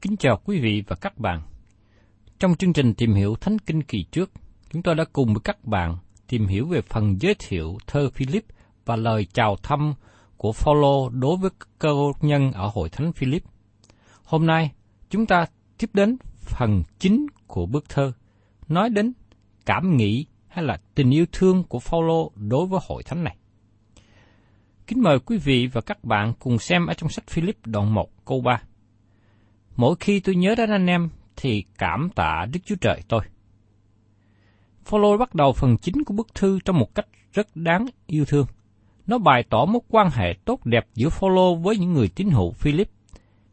Kính chào quý vị và các bạn. Trong chương trình tìm hiểu Thánh Kinh kỳ trước, chúng tôi đã cùng với các bạn tìm hiểu về phần giới thiệu thơ Philip và lời chào thăm của Phaolô đối với cơ nhân ở hội thánh Philip. Hôm nay, chúng ta tiếp đến phần chính của bức thơ, nói đến cảm nghĩ hay là tình yêu thương của Phaolô đối với hội thánh này. Kính mời quý vị và các bạn cùng xem ở trong sách Philip đoạn 1 câu 3. Mỗi khi tôi nhớ đến anh em thì cảm tạ Đức Chúa Trời tôi. Phaolô bắt đầu phần chính của bức thư trong một cách rất đáng yêu thương. Nó bày tỏ mối quan hệ tốt đẹp giữa Phaolô với những người tín hữu Philip.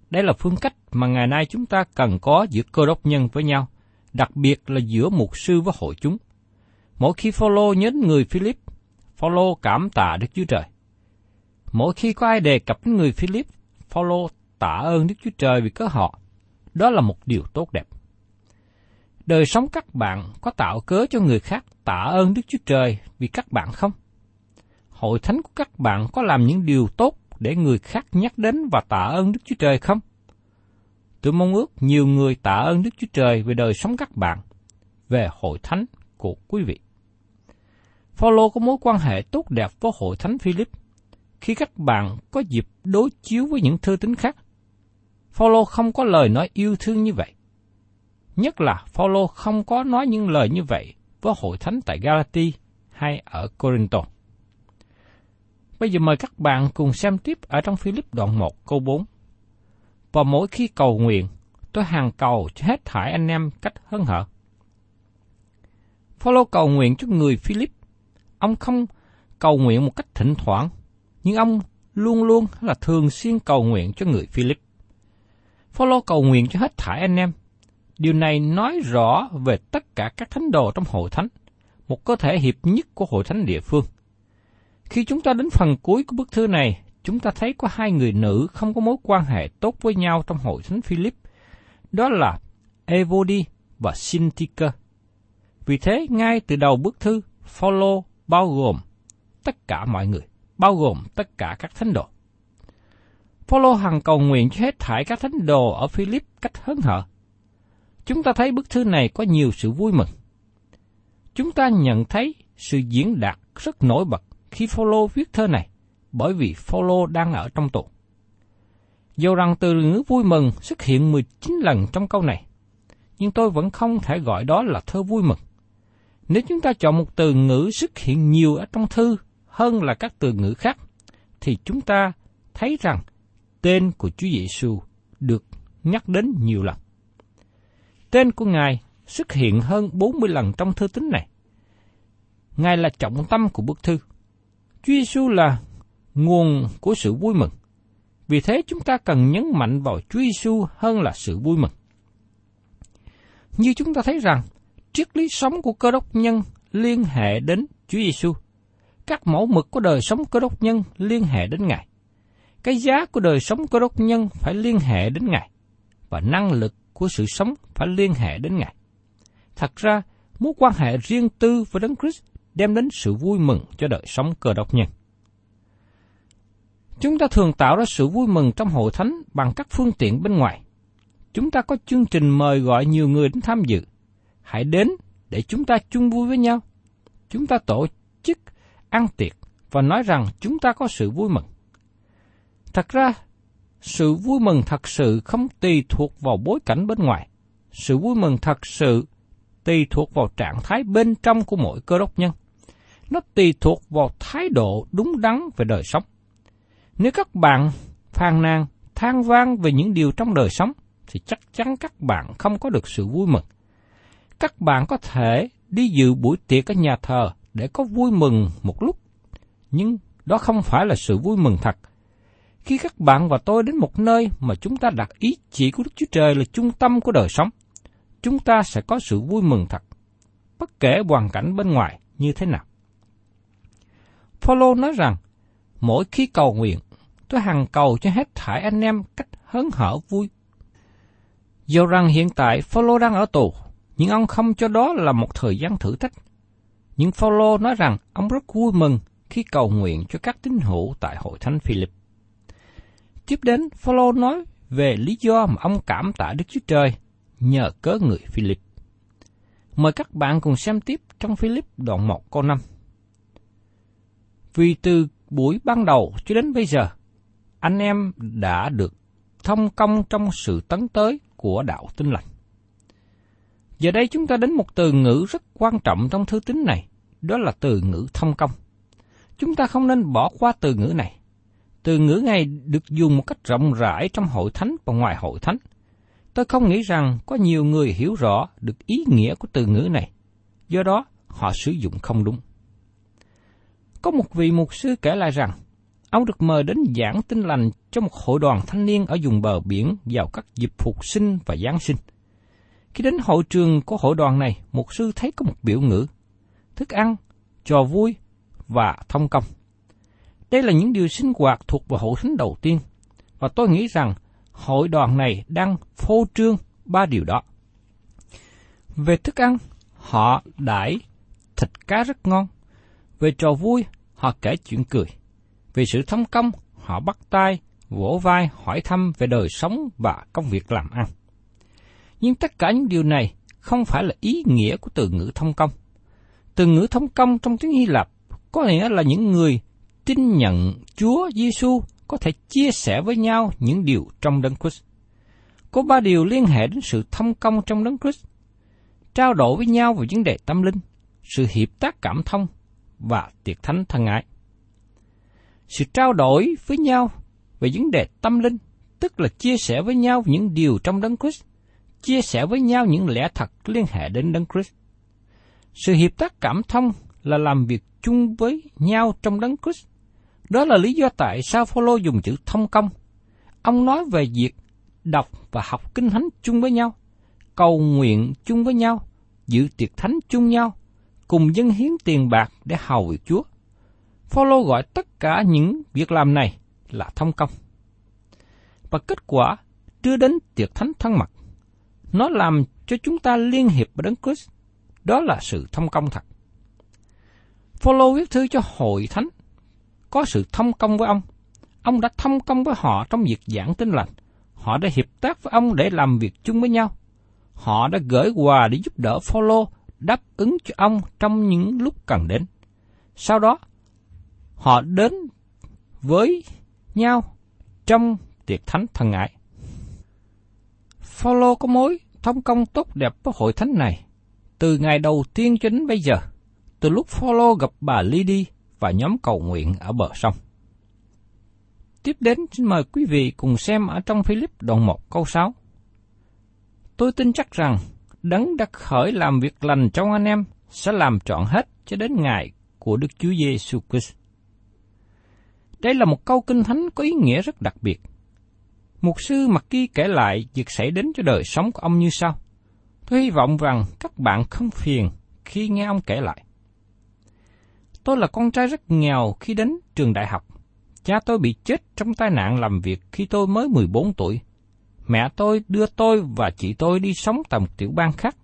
Đây là phương cách mà ngày nay chúng ta cần có giữa cơ đốc nhân với nhau, đặc biệt là giữa mục sư với hội chúng. Mỗi khi Phaolô nhớ người Philip, Phaolô cảm tạ Đức Chúa Trời. Mỗi khi có ai đề cập đến người Philip, Phaolô tạ ơn Đức Chúa Trời vì có họ. Đó là một điều tốt đẹp. Đời sống các bạn có tạo cớ cho người khác tạ ơn Đức Chúa Trời vì các bạn không? Hội thánh của các bạn có làm những điều tốt để người khác nhắc đến và tạ ơn Đức Chúa Trời không? Tôi mong ước nhiều người tạ ơn Đức Chúa Trời về đời sống các bạn, về hội thánh của quý vị. Phaolô có mối quan hệ tốt đẹp với hội thánh Philip khi các bạn có dịp đối chiếu với những thư tín khác. Phaolô không có lời nói yêu thương như vậy. Nhất là Phaolô không có nói những lời như vậy với hội thánh tại Galati hay ở Corinto. Bây giờ mời các bạn cùng xem tiếp ở trong Philip đoạn 1 câu 4. Và mỗi khi cầu nguyện, tôi hàng cầu cho hết thải anh em cách hân hở. Phaolô cầu nguyện cho người Philip. Ông không cầu nguyện một cách thỉnh thoảng, nhưng ông luôn luôn là thường xuyên cầu nguyện cho người Philip. Phaolô cầu nguyện cho hết thảy anh em. Điều này nói rõ về tất cả các thánh đồ trong hội thánh, một cơ thể hiệp nhất của hội thánh địa phương. Khi chúng ta đến phần cuối của bức thư này, chúng ta thấy có hai người nữ không có mối quan hệ tốt với nhau trong hội thánh Philip. Đó là Evodi và Sintica. Vì thế, ngay từ đầu bức thư, Phaolô bao gồm tất cả mọi người, bao gồm tất cả các thánh đồ. Phaolô hằng cầu nguyện cho hết thải các thánh đồ ở Philip cách hớn hở. Chúng ta thấy bức thư này có nhiều sự vui mừng. Chúng ta nhận thấy sự diễn đạt rất nổi bật khi Phaolô viết thơ này, bởi vì Phaolô đang ở trong tù. Dù rằng từ ngữ vui mừng xuất hiện 19 lần trong câu này, nhưng tôi vẫn không thể gọi đó là thơ vui mừng. Nếu chúng ta chọn một từ ngữ xuất hiện nhiều ở trong thư hơn là các từ ngữ khác, thì chúng ta thấy rằng tên của Chúa Giêsu được nhắc đến nhiều lần. Tên của Ngài xuất hiện hơn 40 lần trong thư tín này. Ngài là trọng tâm của bức thư. Chúa Giêsu là nguồn của sự vui mừng. Vì thế chúng ta cần nhấn mạnh vào Chúa Giêsu hơn là sự vui mừng. Như chúng ta thấy rằng, triết lý sống của cơ đốc nhân liên hệ đến Chúa Giêsu. Các mẫu mực của đời sống cơ đốc nhân liên hệ đến Ngài. Cái giá của đời sống cơ đốc nhân phải liên hệ đến Ngài. Và năng lực của sự sống phải liên hệ đến Ngài. Thật ra, mối quan hệ riêng tư với Đấng Christ đem đến sự vui mừng cho đời sống cơ đốc nhân. Chúng ta thường tạo ra sự vui mừng trong hội thánh bằng các phương tiện bên ngoài. Chúng ta có chương trình mời gọi nhiều người đến tham dự. Hãy đến để chúng ta chung vui với nhau. Chúng ta tổ chức ăn tiệc và nói rằng chúng ta có sự vui mừng. Thật ra, sự vui mừng thật sự không tùy thuộc vào bối cảnh bên ngoài. Sự vui mừng thật sự tùy thuộc vào trạng thái bên trong của mỗi cơ đốc nhân. Nó tùy thuộc vào thái độ đúng đắn về đời sống. Nếu các bạn phàn nàn, than vang về những điều trong đời sống, thì chắc chắn các bạn không có được sự vui mừng. Các bạn có thể đi dự buổi tiệc ở nhà thờ để có vui mừng một lúc, nhưng đó không phải là sự vui mừng thật. Khi các bạn và tôi đến một nơi mà chúng ta đặt ý chỉ của Đức Chúa Trời là trung tâm của đời sống, chúng ta sẽ có sự vui mừng thật, bất kể hoàn cảnh bên ngoài như thế nào. Phaolô nói rằng, mỗi khi cầu nguyện, tôi hằng cầu cho hết thải anh em cách hớn hở vui. Dù rằng hiện tại Phaolô đang ở tù, nhưng ông không cho đó là một thời gian thử thách. Nhưng Phaolô nói rằng ông rất vui mừng khi cầu nguyện cho các tín hữu tại hội thánh Philip. Tiếp đến, Phaolô nói về lý do mà ông cảm tạ Đức Chúa Trời nhờ cớ người Philip. Mời các bạn cùng xem tiếp trong Philip đoạn 1 câu 5. Vì từ buổi ban đầu cho đến bây giờ, anh em đã được thông công trong sự tấn tới của đạo tinh lành. Giờ đây chúng ta đến một từ ngữ rất quan trọng trong thư tín này, đó là từ ngữ thông công. Chúng ta không nên bỏ qua từ ngữ này. Từ ngữ này được dùng một cách rộng rãi trong hội thánh và ngoài hội thánh. Tôi không nghĩ rằng có nhiều người hiểu rõ được ý nghĩa của từ ngữ này, do đó họ sử dụng không đúng. Có một vị mục sư kể lại rằng, ông được mời đến giảng tin lành cho một hội đoàn thanh niên ở vùng bờ biển vào các dịp phục sinh và Giáng sinh. Khi đến hội trường của hội đoàn này, mục sư thấy có một biểu ngữ, thức ăn, trò vui và thông công. Đây là những điều sinh hoạt thuộc vào hội thánh đầu tiên, và tôi nghĩ rằng hội đoàn này đang phô trương ba điều đó. Về thức ăn, họ đãi thịt cá rất ngon. Về trò vui, họ kể chuyện cười. Về sự thông công, họ bắt tay, vỗ vai hỏi thăm về đời sống và công việc làm ăn. Nhưng tất cả những điều này không phải là ý nghĩa của từ ngữ thông công. Từ ngữ thông công trong tiếng Hy Lạp có nghĩa là những người tin nhận Chúa Giêsu có thể chia sẻ với nhau những điều trong Đấng Christ. Có ba điều liên hệ đến sự thông công trong Đấng Christ. Trao đổi với nhau về vấn đề tâm linh, sự hiệp tác cảm thông và tiệc thánh thân ái. Sự trao đổi với nhau về vấn đề tâm linh, tức là chia sẻ với nhau những điều trong Đấng Christ, chia sẻ với nhau những lẽ thật liên hệ đến Đấng Christ. Sự hiệp tác cảm thông là làm việc chung với nhau trong Đấng Christ. Đó là lý do tại sao Phaolô dùng chữ thông công. Ông nói về việc đọc và học kinh thánh chung với nhau, cầu nguyện chung với nhau, dự tiệc thánh chung nhau, cùng dân hiến tiền bạc để hầu việc Chúa. Phaolô gọi tất cả những việc làm này là thông công. Và kết quả đưa đến tiệc thánh thân mật. Nó làm cho chúng ta liên hiệp với Đấng Christ. Đó là sự thông công thật. Phaolô viết thư cho hội thánh có sự thông công với ông. Ông đã thông công với họ trong việc giảng tin lành. Họ đã hiệp tác với ông để làm việc chung với nhau. Họ đã gửi quà để giúp đỡ Phaolô đáp ứng cho ông trong những lúc cần đến. Sau đó, họ đến với nhau trong tiệc thánh thần ngại. Phaolô có mối thông công tốt đẹp với hội thánh này, từ ngày đầu tiên cho đến bây giờ, từ lúc Phaolô gặp bà Lydia và nhóm cầu nguyện ở bờ sông. Tiếp đến, xin mời quý vị cùng xem ở trong Philip đoạn 1 câu 6. Tôi tin chắc rằng đấng đã khởi làm việc lành trong anh em sẽ làm trọn hết cho đến ngày của Đức Chúa Giêsu Christ. Đây là một câu kinh thánh có ý nghĩa rất đặc biệt. Mục sư Mặc Kỳ kể lại việc xảy đến cho đời sống của ông như sau. Tôi hy vọng rằng các bạn không phiền khi nghe ông kể lại. Tôi là con trai rất nghèo khi đến trường đại học. Cha tôi bị chết trong tai nạn làm việc khi tôi mới 14 tuổi. Mẹ tôi đưa tôi và chị tôi đi sống tại một tiểu bang khác.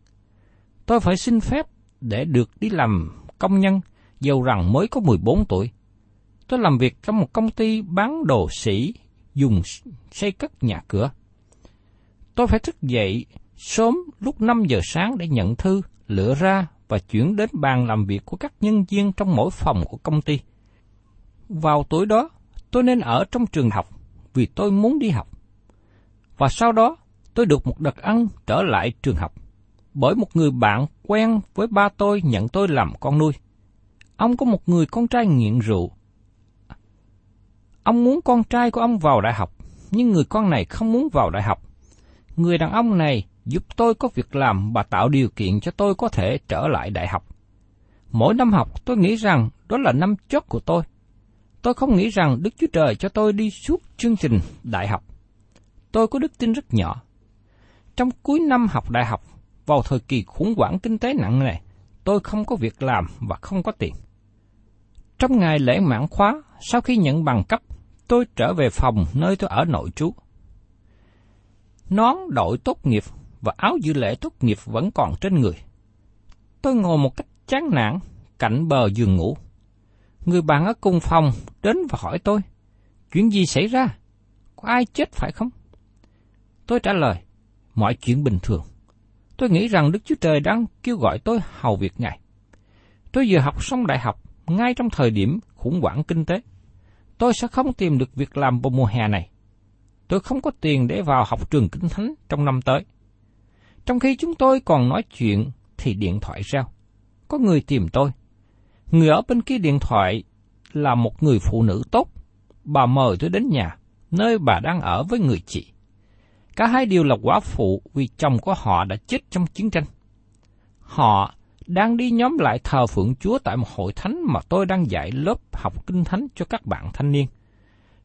Tôi phải xin phép để được đi làm công nhân, dầu rằng mới có 14 tuổi. Tôi làm việc trong một công ty bán đồ sỉ dùng xây cất nhà cửa. Tôi phải thức dậy sớm lúc 5 giờ sáng để nhận thư, lựa ra và chuyển đến bàn làm việc của các nhân viên trong mỗi phòng của công ty. Vào tối đó, tôi nên ở trong trường học vì tôi muốn đi học. Và sau đó, tôi được một đợt ăn trở lại trường học bởi một người bạn quen với ba tôi nhận tôi làm con nuôi. Ông có một người con trai nghiện rượu. Ông muốn con trai của ông vào đại học, nhưng người con này không muốn vào đại học. Người đàn ông này giúp tôi có việc làm và tạo điều kiện cho tôi có thể trở lại đại học. Mỗi năm học tôi nghĩ rằng đó là năm chót của tôi. Tôi không nghĩ rằng Đức Chúa Trời cho tôi đi suốt chương trình đại học. Tôi có đức tin rất nhỏ. Trong cuối năm học đại học, vào thời kỳ khủng hoảng kinh tế nặng nề, tôi không có việc làm và không có tiền. Trong ngày lễ mãn khóa, sau khi nhận bằng cấp, tôi trở về phòng nơi tôi ở nội trú. Nón đội tốt nghiệp và áo dự lễ tốt nghiệp vẫn còn trên người. Tôi ngồi một cách chán nản cạnh bờ giường ngủ. Người bạn ở cùng phòng đến và hỏi tôi, chuyện gì xảy ra? Có ai chết phải không? Tôi trả lời, mọi chuyện bình thường. Tôi nghĩ rằng Đức Chúa Trời đang kêu gọi tôi hầu việc Ngài. Tôi vừa học xong đại học, ngay trong thời điểm khủng hoảng kinh tế. Tôi sẽ không tìm được việc làm vào mùa hè này. Tôi không có tiền để vào học trường kinh thánh trong năm tới. Trong khi chúng tôi còn nói chuyện thì điện thoại reo. Có người tìm tôi. Người ở bên kia điện thoại là một người phụ nữ tốt. Bà mời tôi đến nhà, nơi bà đang ở với người chị. Cả hai đều là quả phụ vì chồng của họ đã chết trong chiến tranh. Họ đang đi nhóm lại thờ phượng Chúa tại một hội thánh mà tôi đang dạy lớp học kinh thánh cho các bạn thanh niên.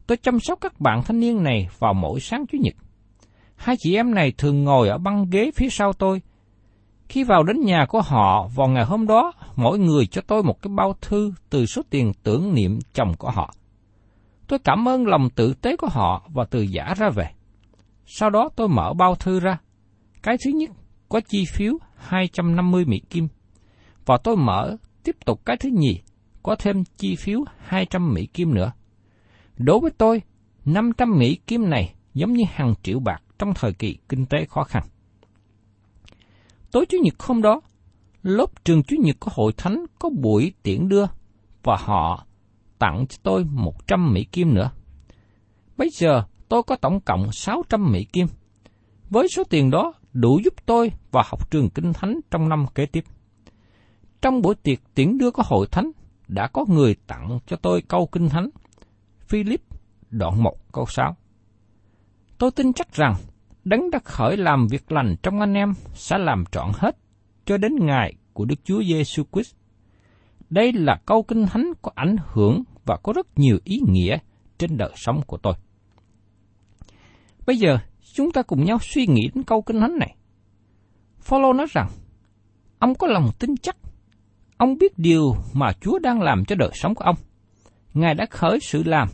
Tôi chăm sóc các bạn thanh niên này vào mỗi sáng Chủ nhật. Hai chị em này thường ngồi ở băng ghế phía sau tôi. Khi vào đến nhà của họ vào ngày hôm đó, mỗi người cho tôi một cái bao thư từ số tiền tưởng niệm chồng của họ. Tôi cảm ơn lòng tử tế của họ và từ giả ra về. Sau đó tôi mở bao thư ra. Cái thứ nhất có chi phiếu 250 Mỹ Kim. Và tôi mở tiếp tục cái thứ nhì có thêm chi phiếu 200 Mỹ Kim nữa. Đối với tôi, 500 Mỹ Kim này giống như hàng triệu bạc trong thời kỳ kinh tế khó khăn. Tối Chủ nhật hôm đó, lớp trường Chủ nhật của hội thánh có buổi tiễn đưa và họ tặng cho tôi 100 Mỹ Kim nữa. Bây giờ tôi có tổng cộng 600 Mỹ Kim. Với số tiền đó đủ giúp tôi và học trường Kinh Thánh trong năm kế tiếp. Trong buổi tiệc tiễn đưa của hội thánh, đã có người tặng cho tôi câu Kinh Thánh. Philip, đoạn 1 câu 6. Tôi tin chắc rằng, Đấng đã khởi làm việc lành trong anh em sẽ làm trọn hết cho đến ngày của Đức Chúa Giêsu Christ. Đây là câu kinh thánh có ảnh hưởng và có rất nhiều ý nghĩa trên đời sống của tôi. Bây giờ, chúng ta cùng nhau suy nghĩ đến câu kinh thánh này. Phaolô nói rằng, ông có lòng tin chắc, ông biết điều mà Chúa đang làm cho đời sống của ông. Ngài đã khởi sự làm,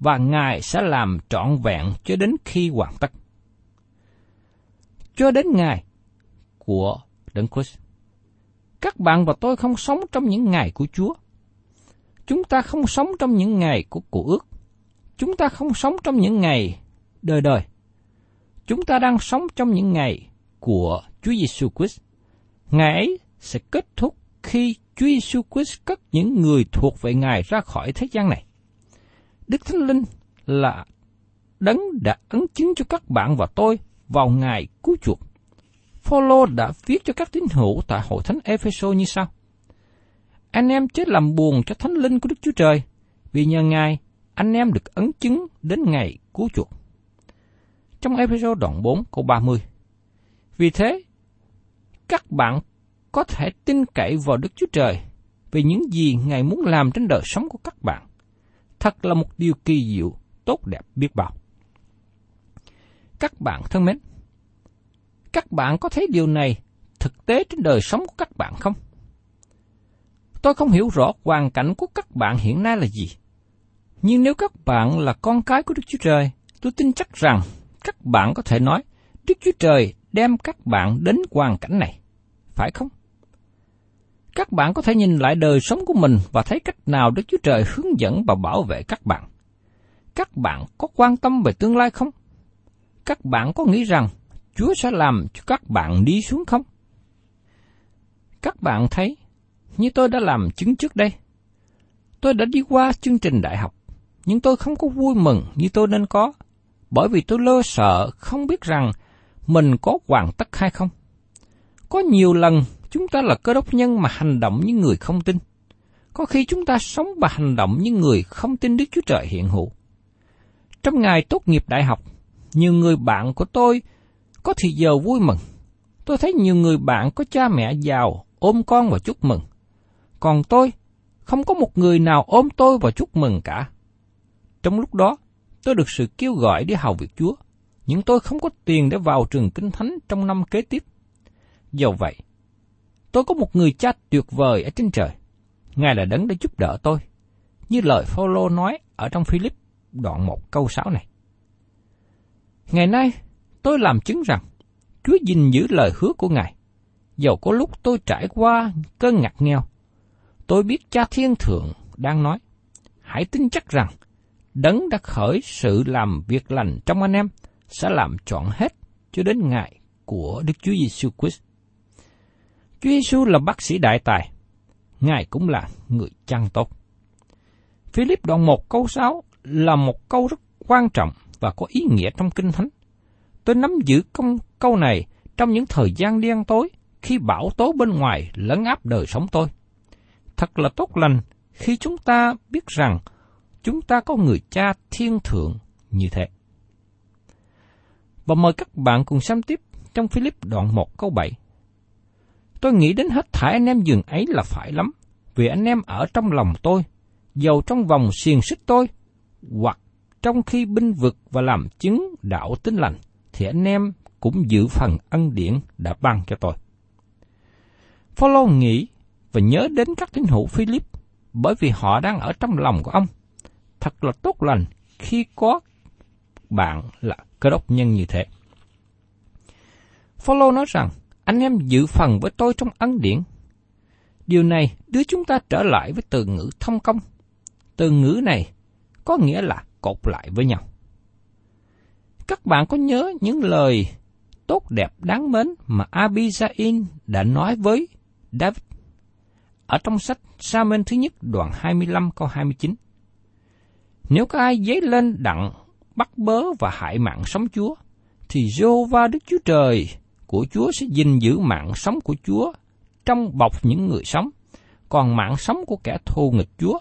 và Ngài sẽ làm trọn vẹn cho đến khi hoàn tất. Cho đến ngày của Đấng Christ. Các bạn và tôi không sống trong những ngày của Chúa. Chúng ta không sống trong những ngày của cụ ước. Chúng ta không sống trong những ngày đời đời. Chúng ta đang sống trong những ngày của Chúa Giêsu Christ. Ngày ấy sẽ kết thúc khi Chúa Giêsu Christ cất những người thuộc về Ngài ra khỏi thế gian này. Đức Thánh Linh là đấng đã ấn chứng cho các bạn và tôi vào ngày cứu chuộc. Phaolô đã viết cho các tín hữu tại hội thánh Epheso như sau: Anh em chết làm buồn cho thánh linh của Đức Chúa Trời, vì nhờ Ngài anh em được ấn chứng đến ngày cứu chuộc. Trong Epheso đoạn 4 câu 30. Vì thế, các bạn có thể tin cậy vào Đức Chúa Trời về những gì Ngài muốn làm trên đời sống của các bạn. Thật là một điều kỳ diệu, tốt đẹp biết bao. Các bạn thân mến, các bạn có thấy điều này thực tế trên đời sống của các bạn không? Tôi không hiểu rõ hoàn cảnh của các bạn hiện nay là gì. Nhưng nếu các bạn là con cái của Đức Chúa Trời, tôi tin chắc rằng các bạn có thể nói Đức Chúa Trời đem các bạn đến hoàn cảnh này, phải không? Các bạn có thể nhìn lại đời sống của mình và thấy cách nào Đức Chúa Trời hướng dẫn và bảo vệ các bạn. Các bạn có quan tâm về tương lai không? Các bạn có nghĩ rằng Chúa sẽ làm cho các bạn đi xuống không? Các bạn thấy, như tôi đã làm chứng trước đây, tôi đã đi qua chương trình đại học, nhưng tôi không có vui mừng như tôi nên có, bởi vì tôi lo sợ không biết rằng mình có hoàn tất hay không. Có nhiều lần chúng ta là cơ đốc nhân mà hành động như người không tin. Có khi chúng ta sống và hành động như người không tin Đức Chúa Trời hiện hữu. Trong ngày tốt nghiệp đại học, nhiều người bạn của tôi có thì giờ vui mừng. Tôi thấy nhiều người bạn có cha mẹ giàu ôm con và chúc mừng. Còn tôi, không có một người nào ôm tôi và chúc mừng cả. Trong lúc đó, tôi được sự kêu gọi đi hầu việc Chúa, nhưng tôi không có tiền để vào trường kinh thánh trong năm kế tiếp. Do vậy, tôi có một người cha tuyệt vời ở trên trời. Ngài là đấng để giúp đỡ tôi, như lời Phaolô nói ở trong Philip đoạn 1 câu 6 này. Ngày nay, tôi làm chứng rằng Chúa gìn giữ lời hứa của Ngài. Dầu có lúc tôi trải qua cơn ngặt nghèo, tôi biết cha thiên thượng đang nói, hãy tin chắc rằng đấng đã khởi sự làm việc lành trong anh em sẽ làm trọn hết cho đến ngày của Đức Chúa Giêsu Christ. Chúa Giêsu là bác sĩ đại tài, Ngài cũng là người chăn tốt. Philip đoạn 1 câu 6 là một câu rất quan trọng và có ý nghĩa trong Kinh Thánh. Tôi nắm giữ công câu này trong những thời gian đen tối khi bão tố bên ngoài lấn áp đời sống tôi. Thật là tốt lành khi chúng ta biết rằng chúng ta có người cha thiên thượng như thế. Và mời các bạn cùng xem tiếp trong Philip đoạn 1 câu 7. Tôi nghĩ đến hết thảy anh em giường ấy là phải lắm, vì anh em ở trong lòng tôi, dầu trong vòng xiềng xích tôi, hoặc trong khi binh vực và làm chứng đạo tính lành, thì anh em cũng giữ phần ân điển đã ban cho tôi. Phaolô nghĩ và nhớ đến các tín hữu Philip bởi vì họ đang ở trong lòng của ông. Thật là tốt lành khi có bạn là cơ đốc nhân như thế. Phaolô nói rằng, anh em giữ phần với tôi trong ân điển. Điều này đưa chúng ta trở lại với từ ngữ thông công. Từ ngữ này có nghĩa là cột lại với nhau. Các bạn có nhớ những lời tốt đẹp đáng mến mà Abizain đã nói với David ở trong sách Samuel thứ nhất đoạn 25 câu 29. Nếu có ai dấy lên đặng bắt bớ và hại mạng sống Chúa, thì Jehovah Đức Chúa Trời của Chúa sẽ gìn giữ mạng sống của Chúa trong bọc những người sống, còn mạng sống của kẻ thù nghịch Chúa,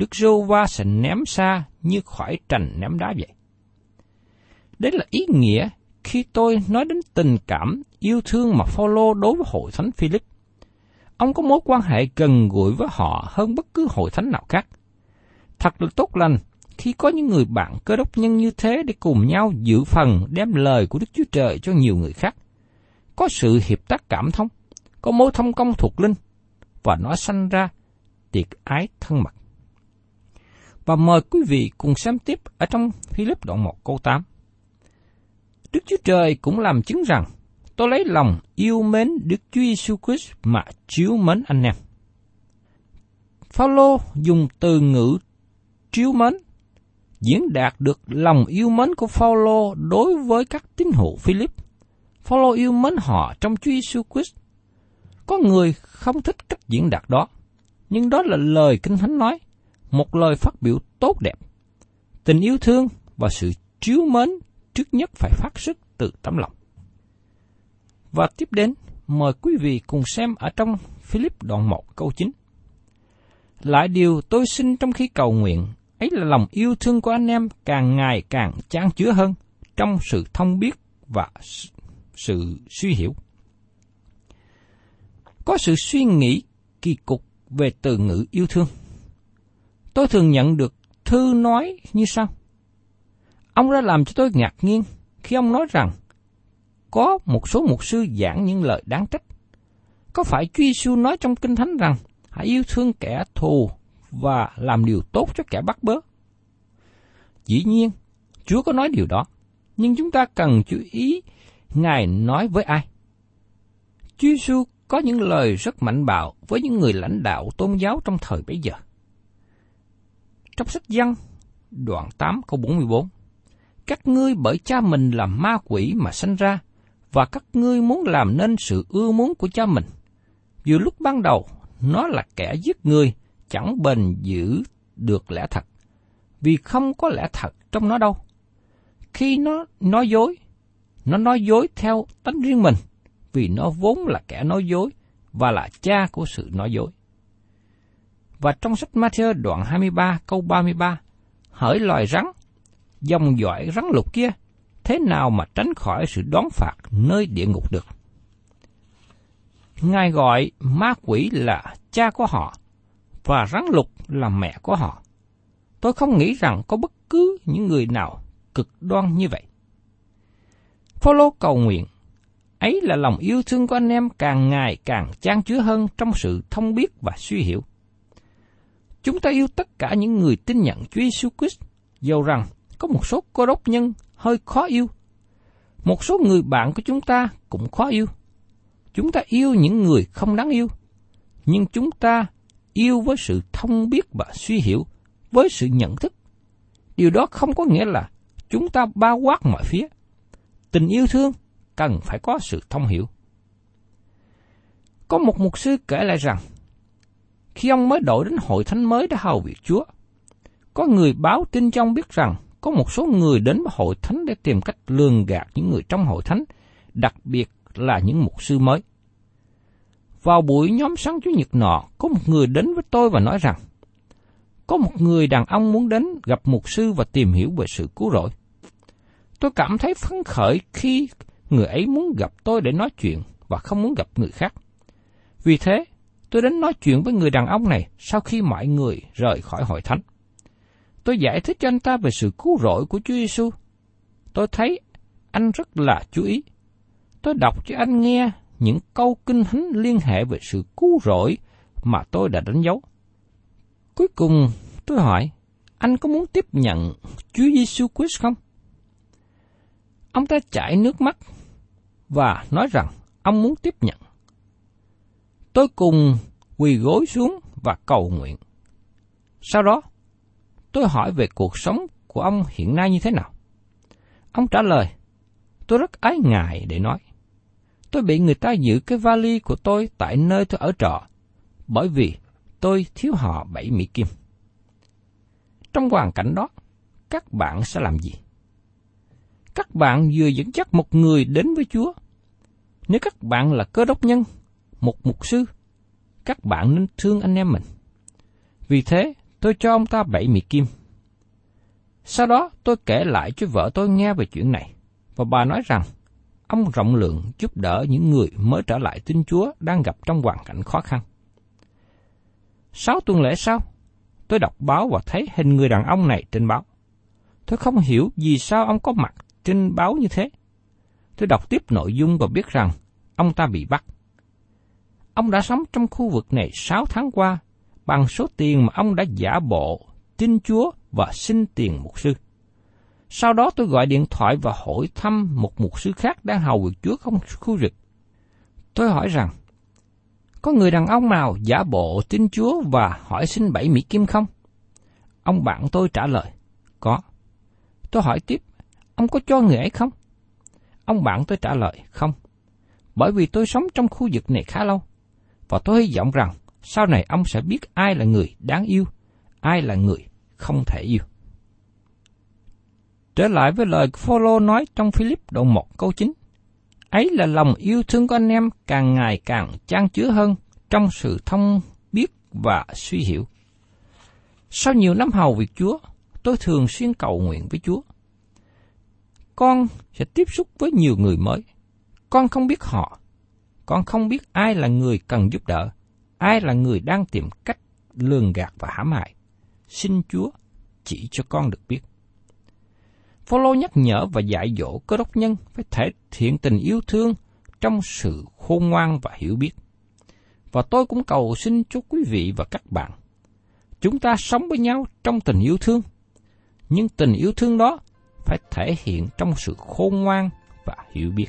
Đức Jehovah sẽ ném xa như khỏi trành ném đá vậy. Đấy là ý nghĩa khi tôi nói đến tình cảm, yêu thương mà Phaolô đối với hội thánh Philip. Ông có mối quan hệ gần gũi với họ hơn bất cứ hội thánh nào khác. Thật là tốt lành khi có những người bạn cơ đốc nhân như thế để cùng nhau giữ phần đem lời của Đức Chúa Trời cho nhiều người khác. Có sự hiệp tác cảm thông, có mối thông công thuộc linh, và nó sanh ra tiệc ái thân mật. Và mời quý vị cùng xem tiếp ở trong Philip đoạn 1 câu 8. Đức Chúa Trời cũng làm chứng rằng tôi lấy lòng yêu mến Đức Chúa Giêsu Christ mà chiếu mến anh em. Phaolô dùng từ ngữ chiếu mến diễn đạt được lòng yêu mến của Phaolô đối với các tín hữu Philip. Phaolô yêu mến họ trong Chúa Giêsu Christ. Có người không thích cách diễn đạt đó, nhưng đó là lời Kinh Thánh nói, một lời phát biểu tốt đẹp. Tình yêu thương và sự chiếu mến trước nhất phải phát xuất từ tấm lòng. Và tiếp đến, mời quý vị cùng xem ở trong Philip đoạn 1 câu 9. Lại điều tôi xin trong khi cầu nguyện, ấy là lòng yêu thương của anh em càng ngày càng chan chứa hơn trong sự thông biết và sự suy hiểu. Có sự suy nghĩ kỳ cục về từ ngữ yêu thương. Tôi thường nhận được thư nói như sau. Ông đã làm cho tôi ngạc nhiên khi ông nói rằng có một số mục sư giảng những lời đáng trách. Có phải Chúa Giêsu nói trong Kinh Thánh rằng hãy yêu thương kẻ thù và làm điều tốt cho kẻ bắt bớ? Dĩ nhiên, Chúa có nói điều đó, nhưng chúng ta cần chú ý Ngài nói với ai. Chúa Giêsu có những lời rất mạnh bạo với những người lãnh đạo tôn giáo trong thời bấy giờ. Trong sách Giăng, đoạn 8 câu 44, Các ngươi bởi cha mình là ma quỷ mà sanh ra, và các ngươi muốn làm nên sự ưa muốn của cha mình. Dù lúc ban đầu, nó là kẻ giết người, chẳng bền giữ được lẽ thật, vì không có lẽ thật trong nó đâu. Khi nó nói dối, nó nói dối theo tánh riêng mình, vì nó vốn là kẻ nói dối và là cha của sự nói dối. Và trong sách Matthew đoạn 23 câu 33, hỡi loài rắn, dòng dõi rắn lục kia, thế nào mà tránh khỏi sự đón phạt nơi địa ngục được? Ngài gọi ma quỷ là cha của họ, và rắn lục là mẹ của họ. Tôi không nghĩ rằng có bất cứ những người nào cực đoan như vậy. Phaolô cầu nguyện, ấy là lòng yêu thương của anh em càng ngày càng chan chứa hơn trong sự thông biết và suy hiểu. Chúng ta yêu tất cả những người tin nhận Chúa Giêsu Christ, dầu rằng có một số cô đốc nhân hơi khó yêu. Một số người bạn của chúng ta cũng khó yêu. Chúng ta yêu những người không đáng yêu, nhưng chúng ta yêu với sự thông biết và suy hiểu, với sự nhận thức. Điều đó không có nghĩa là chúng ta bao quát mọi phía. Tình yêu thương cần phải có sự thông hiểu. Có một mục sư kể lại rằng, khi ông mới đổi đến hội thánh mới để hầu việc Chúa, có người báo tin cho ông biết rằng có một số người đến với hội thánh để tìm cách lường gạt những người trong hội thánh, đặc biệt là những mục sư mới. Vào buổi nhóm sáng Chủ nhật nọ, có một người đến với tôi và nói rằng, có một người đàn ông muốn đến gặp mục sư và tìm hiểu về sự cứu rỗi. Tôi cảm thấy phấn khởi khi người ấy muốn gặp tôi để nói chuyện và không muốn gặp người khác. Vì thế, tôi đến nói chuyện với người đàn ông này sau khi mọi người rời khỏi hội thánh. Tôi giải thích cho anh ta về sự cứu rỗi của Chúa Giêsu. Tôi thấy anh rất là chú ý. Tôi đọc cho anh nghe những câu kinh thánh liên hệ về sự cứu rỗi mà tôi đã đánh dấu. Cuối cùng, tôi hỏi, anh có muốn tiếp nhận Chúa Giêsu Christ không? Ông ta chảy nước mắt và nói rằng ông muốn tiếp nhận. Tôi cùng quỳ gối xuống và cầu nguyện. Sau đó, tôi hỏi về cuộc sống của ông hiện nay như thế nào. Ông trả lời, tôi rất ái ngại để nói. Tôi bị người ta giữ cái vali của tôi tại nơi tôi ở trọ, bởi vì tôi thiếu họ bảy Mỹ Kim. Trong hoàn cảnh đó, các bạn sẽ làm gì? Các bạn vừa dẫn dắt một người đến với Chúa. Nếu các bạn là cơ đốc nhân, một mục sư, các bạn nên thương anh em mình. Vì thế, tôi cho ông ta bảy mì Kim. Sau đó, tôi kể lại cho vợ tôi nghe về chuyện này, và bà nói rằng, ông rộng lượng giúp đỡ những người mới trở lại tin Chúa đang gặp trong hoàn cảnh khó khăn. Sáu tuần lễ sau, tôi đọc báo và thấy hình người đàn ông này trên báo. Tôi không hiểu vì sao ông có mặt trên báo như thế. Tôi đọc tiếp nội dung và biết rằng ông ta bị bắt. Ông đã sống trong khu vực này sáu tháng qua bằng số tiền mà ông đã giả bộ, tin Chúa và xin tiền mục sư. Sau đó tôi gọi điện thoại và hỏi thăm một mục sư khác đang hầu việc Chúa không khu vực. Tôi hỏi rằng, có người đàn ông nào giả bộ tin Chúa và hỏi xin bảy Mỹ Kim không? Ông bạn tôi trả lời, có. Tôi hỏi tiếp, ông có cho người ấy không? Ông bạn tôi trả lời, không. Bởi vì tôi sống trong khu vực này khá lâu, và tôi hy vọng rằng sau này ông sẽ biết ai là người đáng yêu, ai là người không thể yêu. Trở lại với lời Phaolô nói trong Philip đoạn 1 câu 9. Ấy là lòng yêu thương của anh em càng ngày càng trang chứa hơn trong sự thông biết và suy hiểu. Sau nhiều năm hầu việc Chúa, tôi thường xuyên cầu nguyện với Chúa. Con sẽ tiếp xúc với nhiều người mới. Con không biết họ. Con không biết ai là người cần giúp đỡ, ai là người đang tìm cách lường gạt và hãm hại. Xin Chúa chỉ cho con được biết. Phaolô nhắc nhở và dạy dỗ cơ đốc nhân phải thể hiện tình yêu thương trong sự khôn ngoan và hiểu biết. Và tôi cũng cầu xin chúc quý vị và các bạn, chúng ta sống với nhau trong tình yêu thương, nhưng tình yêu thương đó phải thể hiện trong sự khôn ngoan và hiểu biết.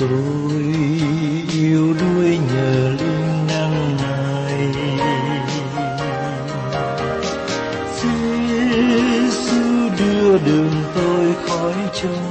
Tôi yêu đuôi nhờ linh năng này Giêsu đưa đường tôi khỏi trông